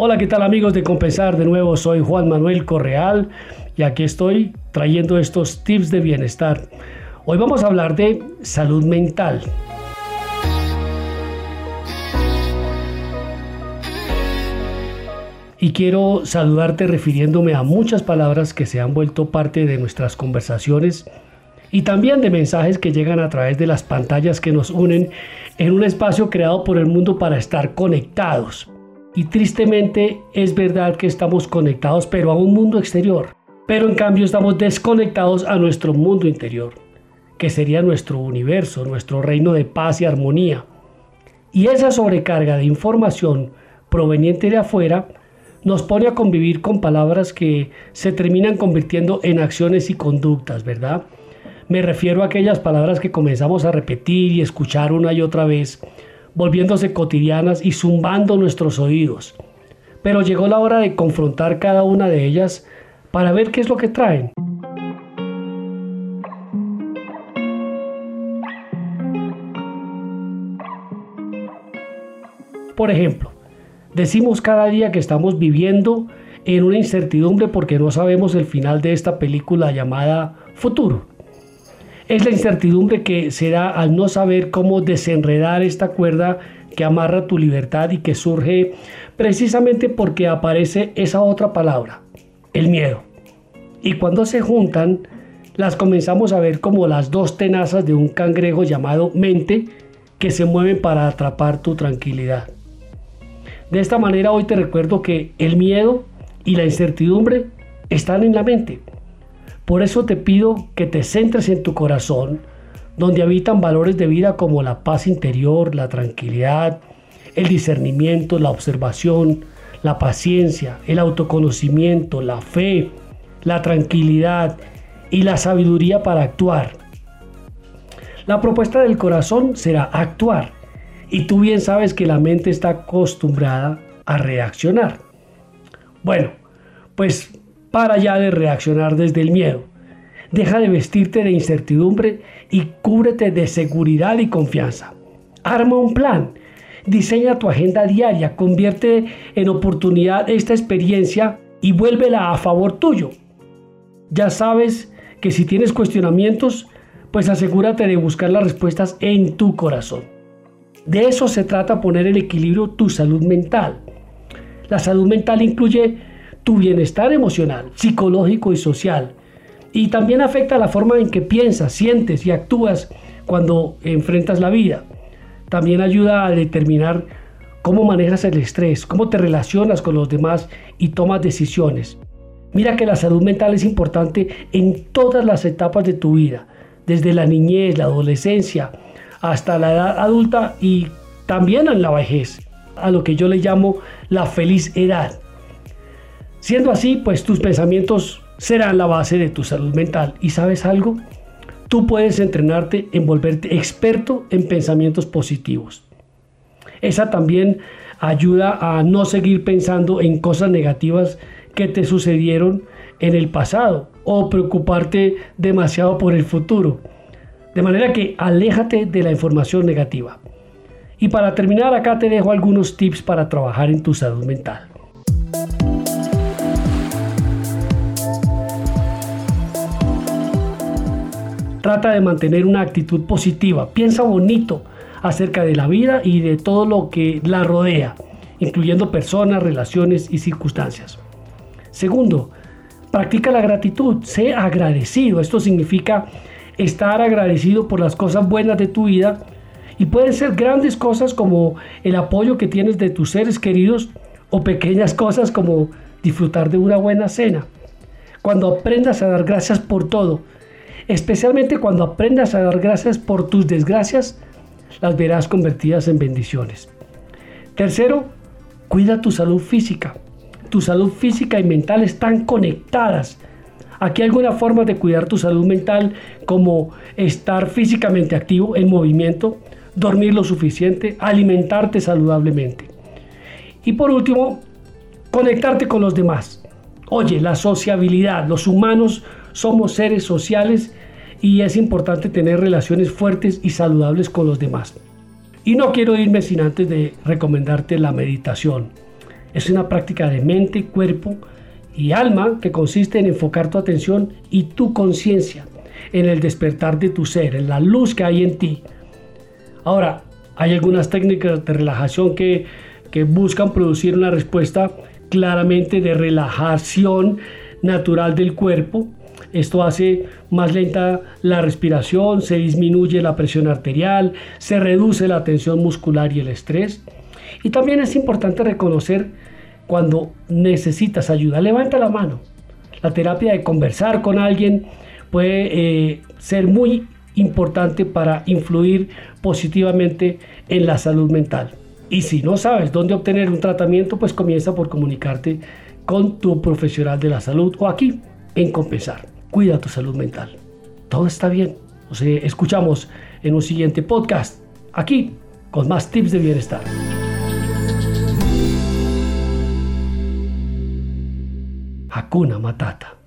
Hola, ¿qué tal amigos de Compensar? De nuevo soy Juan Manuel Correal y aquí estoy trayendo estos tips de bienestar. Hoy vamos a hablar de salud mental. Y quiero saludarte refiriéndome a muchas palabras que se han vuelto parte de nuestras conversaciones y también de mensajes que llegan a través de las pantallas que nos unen en un espacio creado por el mundo para estar conectados. Y tristemente es verdad que estamos conectados pero a un mundo exterior. Pero en cambio estamos desconectados a nuestro mundo interior, que sería nuestro universo, nuestro reino de paz y armonía. Y esa sobrecarga de información proveniente de afuera nos pone a convivir con palabras que se terminan convirtiendo en acciones y conductas, ¿verdad? Me refiero a aquellas palabras que comenzamos a repetir y escuchar una y otra vez, volviéndose cotidianas y zumbando nuestros oídos. Pero llegó la hora de confrontar cada una de ellas para ver qué es lo que traen. Por ejemplo, decimos cada día que estamos viviendo en una incertidumbre porque no sabemos el final de esta película llamada Futuro. Es la incertidumbre que se da al no saber cómo desenredar esta cuerda que amarra tu libertad y que surge precisamente porque aparece esa otra palabra, el miedo. Y cuando se juntan, las comenzamos a ver como las dos tenazas de un cangrejo llamado mente que se mueven para atrapar tu tranquilidad. De esta manera hoy te recuerdo que el miedo y la incertidumbre están en la mente por eso te pido que te centres en tu corazón, donde habitan valores de vida como la paz interior, la tranquilidad, el discernimiento, la observación, la paciencia, el autoconocimiento, la fe, la tranquilidad y la sabiduría para actuar. La propuesta del corazón será actuar y tú bien sabes que la mente está acostumbrada a reaccionar. Bueno, pues para ya de reaccionar desde el miedo. Deja de vestirte de incertidumbre y cúbrete de seguridad y confianza. Arma un plan. Diseña tu agenda diaria. Convierte en oportunidad esta experiencia y vuélvela a favor tuyo. Ya sabes que si tienes cuestionamientos, pues asegúrate de buscar las respuestas en tu corazón. De eso se trata poner en equilibrio tu salud mental. La salud mental incluye tu bienestar emocional, psicológico y social. Y también afecta la forma en que piensas, sientes y actúas cuando enfrentas la vida. También ayuda a determinar cómo manejas el estrés, cómo te relacionas con los demás y tomas decisiones. Mira que la salud mental es importante en todas las etapas de tu vida, desde la niñez, la adolescencia, hasta la edad adulta y también en la vejez, a lo que yo le llamo la feliz edad. Siendo así, pues tus pensamientos serán la base de tu salud mental. ¿Y sabes algo? Tú puedes entrenarte en volverte experto en pensamientos positivos. Esa también ayuda a no seguir pensando en cosas negativas que te sucedieron en el pasado o preocuparte demasiado por el futuro. De manera que aléjate de la información negativa. Y para terminar acá te dejo algunos tips para trabajar en tu salud mental. Trata de mantener una actitud positiva. Piensa bonito acerca de la vida y de todo lo que la rodea, incluyendo personas, relaciones y circunstancias. Segundo, practica la gratitud. Sé agradecido. Esto significa estar agradecido por las cosas buenas de tu vida y pueden ser grandes cosas como el apoyo que tienes de tus seres queridos o pequeñas cosas como disfrutar de una buena cena. Cuando aprendas a dar gracias por todo, especialmente cuando aprendas a dar gracias por tus desgracias, las verás convertidas en bendiciones. Tercero, cuida tu salud física. Tu salud física y mental están conectadas. Aquí hay alguna forma de cuidar tu salud mental como estar físicamente activo, en movimiento, dormir lo suficiente, alimentarte saludablemente. Y por último, conectarte con los demás. Oye, la sociabilidad, los humanos somos seres sociales y es importante tener relaciones fuertes y saludables con los demás. Y no quiero irme sin antes de recomendarte la meditación. Es una práctica de mente, cuerpo y alma que consiste en enfocar tu atención y tu conciencia en el despertar de tu ser, en la luz que hay en ti. Ahora, hay algunas técnicas de relajación que, que buscan producir una respuesta claramente de relajación natural del cuerpo. Esto hace más lenta la respiración, se disminuye la presión arterial, se reduce la tensión muscular y el estrés. Y también es importante reconocer cuando necesitas ayuda. Levanta la mano. La terapia de conversar con alguien puede eh, ser muy importante para influir positivamente en la salud mental. Y si no sabes dónde obtener un tratamiento, pues comienza por comunicarte con tu profesional de la salud o aquí en Compensar. Cuida tu salud mental. Todo está bien. Nos escuchamos en un siguiente podcast aquí con más tips de bienestar. Hakuna Matata.